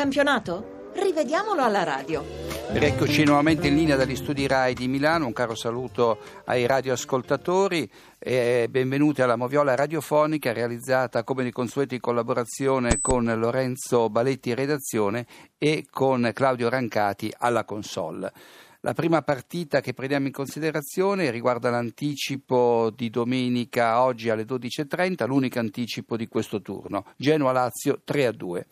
campionato? Rivediamolo alla radio. Eccoci nuovamente in linea dagli studi RAI di Milano, un caro saluto ai radioascoltatori e benvenuti alla Moviola radiofonica realizzata come di consueto in collaborazione con Lorenzo Baletti redazione e con Claudio Rancati alla console. La prima partita che prendiamo in considerazione riguarda l'anticipo di domenica oggi alle 12.30, l'unico anticipo di questo turno. Genoa-Lazio 3-2.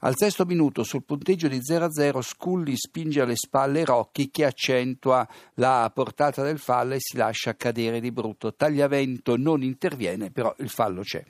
Al sesto minuto sul punteggio di 0-0 Sculli spinge alle spalle Rocchi che accentua la portata del fallo e si lascia cadere di brutto. Tagliavento non interviene, però il fallo c'è.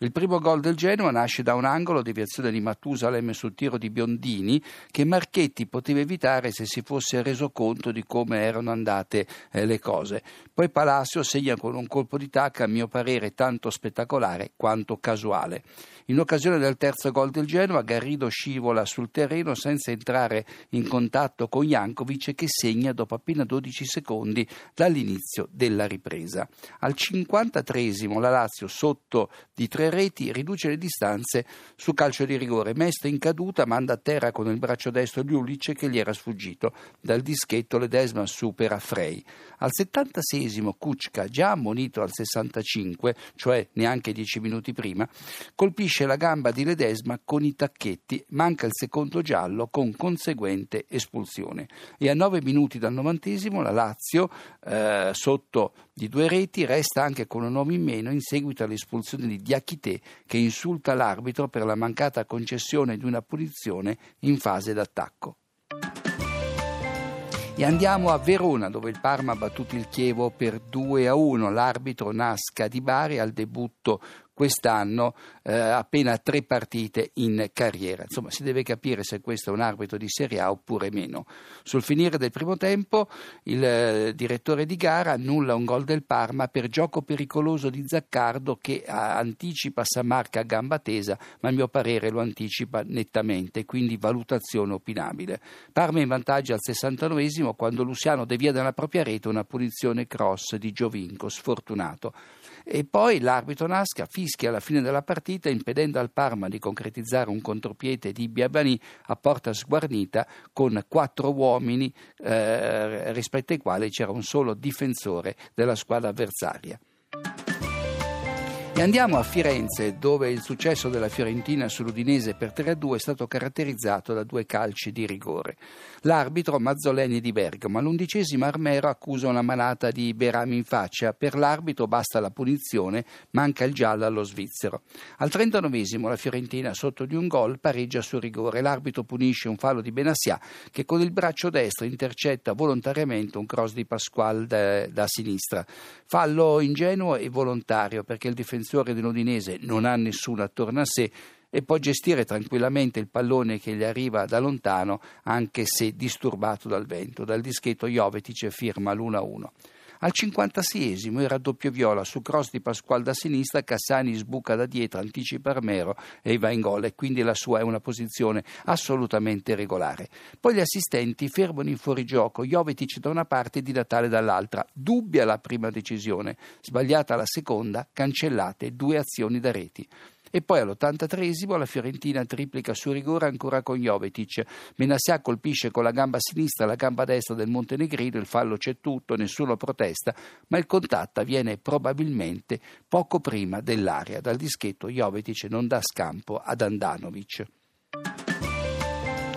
Il primo gol del Genoa nasce da un angolo, deviazione di Matusalem sul tiro di Biondini, che Marchetti poteva evitare se si fosse reso conto conto di come erano andate eh, le cose. Poi Palacio segna con un colpo di tacca, a mio parere, tanto spettacolare quanto casuale. In occasione del terzo gol del Genoa, Garrido scivola sul terreno senza entrare in contatto con Jankovic che segna dopo appena 12 secondi dall'inizio della ripresa. Al 53 la Lazio, sotto di tre reti, riduce le distanze su calcio di rigore. Mestre in caduta manda a terra con il braccio destro Ljulic che gli era sfuggito. Dal dischetto Ledesma supera Frey. Al 76 Kuczka, già ammonito al 65, cioè neanche 10 minuti prima, colpisce la gamba di Ledesma con i tacchetti, manca il secondo giallo con conseguente espulsione. E a nove minuti dal novantesimo la Lazio, eh, sotto di due reti, resta anche con un uomo in meno in seguito all'espulsione di Diachité che insulta l'arbitro per la mancata concessione di una punizione in fase d'attacco. E andiamo a Verona dove il Parma ha battuto il Chievo per 2 a 1. L'arbitro Nasca di Bari al debutto quest'anno eh, appena tre partite in carriera. Insomma, si deve capire se questo è un arbitro di Serie A oppure meno. Sul finire del primo tempo, il eh, direttore di gara annulla un gol del Parma per gioco pericoloso di Zaccardo che ah, anticipa Samarca a gamba tesa, ma a mio parere lo anticipa nettamente, quindi valutazione opinabile. Parma in vantaggio al 69 quando Luciano devia dalla propria rete una punizione cross di Giovinco, sfortunato. E poi l'arbitro Nasca fischia alla fine della partita impedendo al Parma di concretizzare un contropiede di Biabani a porta sguarnita con quattro uomini eh, rispetto ai quali c'era un solo difensore della squadra avversaria. E andiamo a Firenze, dove il successo della Fiorentina sull'Udinese per 3-2 è stato caratterizzato da due calci di rigore. L'arbitro Mazzoleni di Bergamo, all'undicesima Armero accusa una manata di Berami in faccia. Per l'arbitro basta la punizione, manca il giallo allo svizzero. Al 39 la Fiorentina, sotto di un gol, pareggia sul rigore. L'arbitro punisce un fallo di Benassia che con il braccio destro intercetta volontariamente un cross di Pasquale da, da sinistra. Fallo ingenuo e volontario perché il difensore difensore dell'Udinese non ha nessuno attorno a sé e può gestire tranquillamente il pallone che gli arriva da lontano anche se disturbato dal vento. Dal dischetto Jovetic firma l'1-1. Al 56esimo era doppio viola su cross di Pasquale da sinistra, Cassani sbuca da dietro, anticipa Armero e va in gol e quindi la sua è una posizione assolutamente regolare. Poi gli assistenti fermano in fuorigioco Jovetic da una parte e Di Natale dall'altra. Dubbia la prima decisione, sbagliata la seconda, cancellate due azioni da reti. E poi all'83esimo la Fiorentina triplica su rigore ancora con Jovetic. Menassia colpisce con la gamba sinistra la gamba destra del Montenegrino, il fallo c'è tutto, nessuno protesta, ma il contatto avviene probabilmente poco prima dell'area. Dal dischetto Jovetic non dà scampo ad Andanovic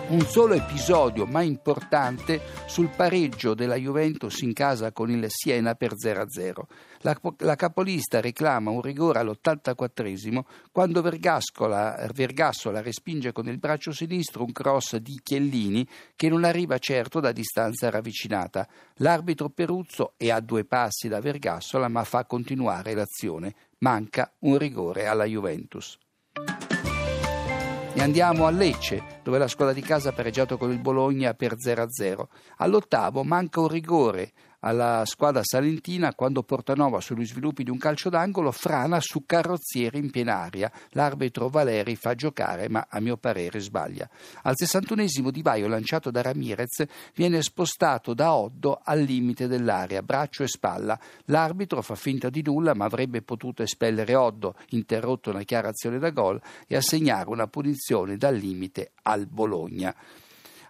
un solo episodio ma importante sul pareggio della Juventus in casa con il Siena per 0-0. La, la capolista reclama un rigore all'84 quando Vergascola, Vergassola respinge con il braccio sinistro un cross di Chiellini che non arriva certo da distanza ravvicinata. L'arbitro Peruzzo è a due passi da Vergassola ma fa continuare l'azione. Manca un rigore alla Juventus. E andiamo a Lecce, dove la scuola di casa ha pareggiato con il Bologna per 0-0. All'ottavo manca un rigore alla squadra salentina quando Portanova sugli sviluppi di un calcio d'angolo frana su carrozziere in piena aria. L'arbitro Valeri fa giocare, ma a mio parere sbaglia. Al 61esimo Di Vaio lanciato da Ramirez viene spostato da Oddo al limite dell'area, braccio e spalla. L'arbitro fa finta di nulla, ma avrebbe potuto espellere Oddo, interrotto una chiara azione da gol e assegnare una punizione dal limite al Bologna.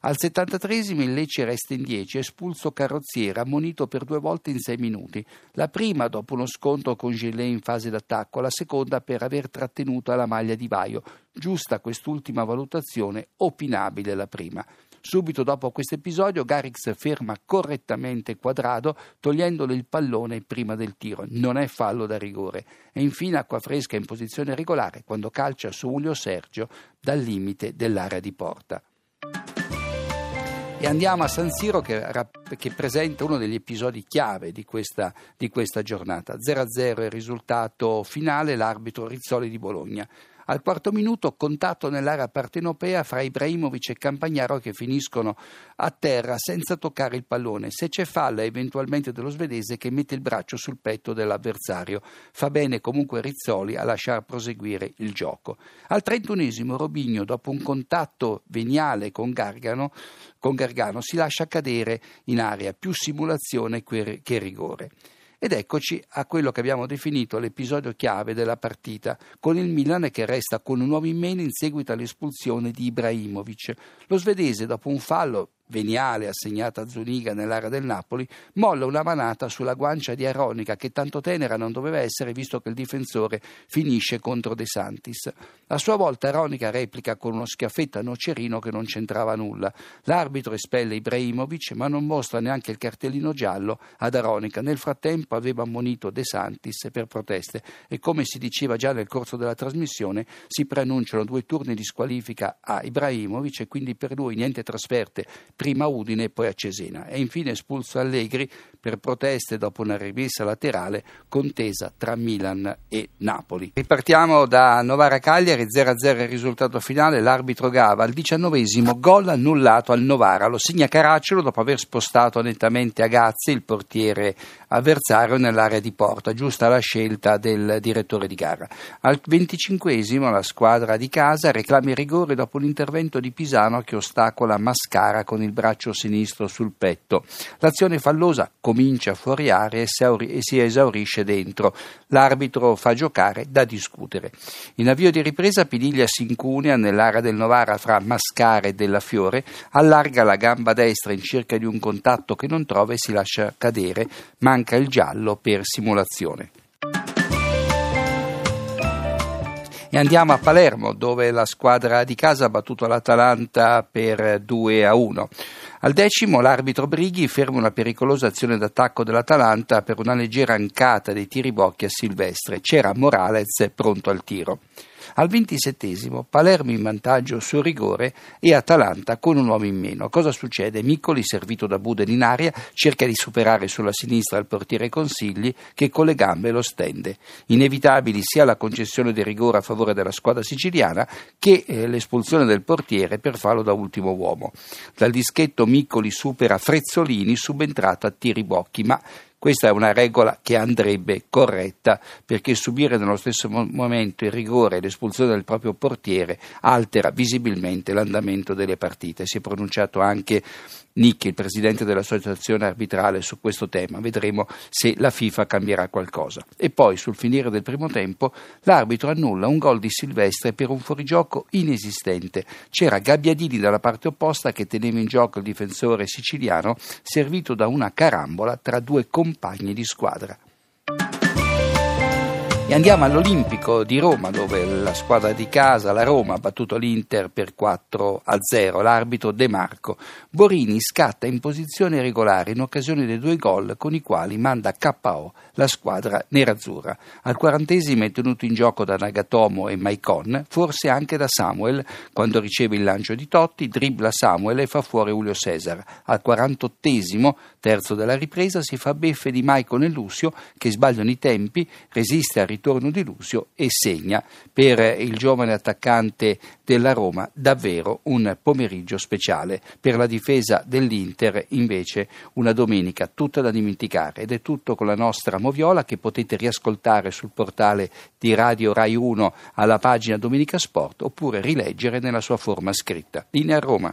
Al 73 il Lecce resta in 10, espulso Carrozziera, ammonito per due volte in sei minuti. La prima dopo uno scontro con Gillet in fase d'attacco, la seconda per aver trattenuto alla maglia di Baio. Giusta quest'ultima valutazione, opinabile la prima. Subito dopo questo episodio Garrix ferma correttamente Quadrado togliendole il pallone prima del tiro. Non è fallo da rigore. E infine acqua fresca in posizione regolare quando calcia su Julio Sergio dal limite dell'area di porta. E andiamo a San Siro che, che, presenta uno degli episodi chiave di questa, di questa giornata. 0-0 è il risultato finale, l'arbitro Rizzoli di Bologna. Al quarto minuto contatto nell'area partenopea fra Ibrahimovic e Campagnaro che finiscono a terra senza toccare il pallone. Se c'è falla eventualmente dello svedese che mette il braccio sul petto dell'avversario. Fa bene comunque Rizzoli a lasciar proseguire il gioco. Al trentunesimo Robigno, dopo un contatto veniale con Gargano, con Gargano si lascia cadere in aria più simulazione che rigore. Ed eccoci a quello che abbiamo definito l'episodio chiave della partita, con il Milan che resta con un nuovo in meno in seguito all'espulsione di Ibrahimovic. Lo svedese, dopo un fallo veniale assegnata a Zuniga nell'area del Napoli, molla una manata sulla guancia di Aronica che tanto tenera non doveva essere visto che il difensore finisce contro De Santis. A sua volta Aronica replica con uno schiaffetto a Nocerino che non c'entrava nulla. L'arbitro espelle Ibrahimovic ma non mostra neanche il cartellino giallo ad Aronica. Nel frattempo aveva ammonito De Santis per proteste e come si diceva già nel corso della trasmissione si preannunciano due turni di squalifica a Ibrahimovic e quindi per lui niente trasferte prima Udine e poi a Cesena e infine espulso Allegri per proteste dopo una rimessa laterale contesa tra Milan e Napoli. Ripartiamo da Novara Cagliari, 0-0 il risultato finale, l'arbitro Gava al diciannovesimo gol annullato al Novara, lo segna Caracciolo dopo aver spostato nettamente Agazzi, il portiere avversario, nell'area di porta, giusta la scelta del direttore di gara. Al venticinquesimo la squadra di casa reclama il rigore dopo l'intervento di Pisano che ostacola Mascara con il braccio sinistro sul petto. L'azione fallosa comincia fuori area e si esaurisce dentro. L'arbitro fa giocare da discutere. In avvio di ripresa Piniglia si incunea nell'area del Novara fra Mascara e Della Fiore, allarga la gamba destra in cerca di un contatto che non trova e si lascia cadere, manca il giallo per simulazione. E andiamo a Palermo dove la squadra di casa ha battuto l'Atalanta per 2 a 1. Al decimo l'arbitro Brighi ferma una pericolosa azione d'attacco dell'Atalanta per una leggera ancata dei tiri bocchi a Silvestre. C'era Morales pronto al tiro. Al ventisettesimo Palermo in vantaggio sul rigore e Atalanta con un uomo in meno. Cosa succede? Miccoli, servito da Buden in aria, cerca di superare sulla sinistra il portiere Consigli che con le gambe lo stende. Inevitabili sia la concessione del rigore a favore della squadra siciliana che eh, l'espulsione del portiere per farlo da ultimo uomo. Dal dischetto Miccoli supera Frezzolini subentrato a Tiribocchi, ma questa è una regola che andrebbe corretta perché subire nello stesso momento il rigore e l'espulsione del proprio portiere altera visibilmente l'andamento delle partite. Si è pronunciato anche Nicchi, il presidente dell'associazione arbitrale, su questo tema. Vedremo se la FIFA cambierà qualcosa. E poi, sul finire del primo tempo, l'arbitro annulla un gol di Silvestre per un fuorigioco inesistente. C'era Gabbiadini dalla parte opposta che teneva in gioco il difensore siciliano, servito da una carambola tra due compagni di squadra. E andiamo all'Olimpico di Roma, dove la squadra di casa, la Roma, ha battuto l'Inter per 4 a 0. L'arbitro De Marco. Borini scatta in posizione regolare in occasione dei due gol con i quali manda KO la squadra nerazzurra. Al quarantesimo è tenuto in gioco da Nagatomo e Maicon, forse anche da Samuel, quando riceve il lancio di Totti, dribbla Samuel e fa fuori Julio Cesar. Al quarantottesimo, terzo della ripresa, si fa beffe di Maicon e Lucio che sbagliano i tempi, resiste a ritorno di Lucio e segna per il giovane attaccante della Roma davvero un pomeriggio speciale. Per la difesa dell'Inter invece una domenica tutta da dimenticare ed è tutto con la nostra moviola che potete riascoltare sul portale di Radio Rai 1 alla pagina Domenica Sport oppure rileggere nella sua forma scritta. Linea Roma.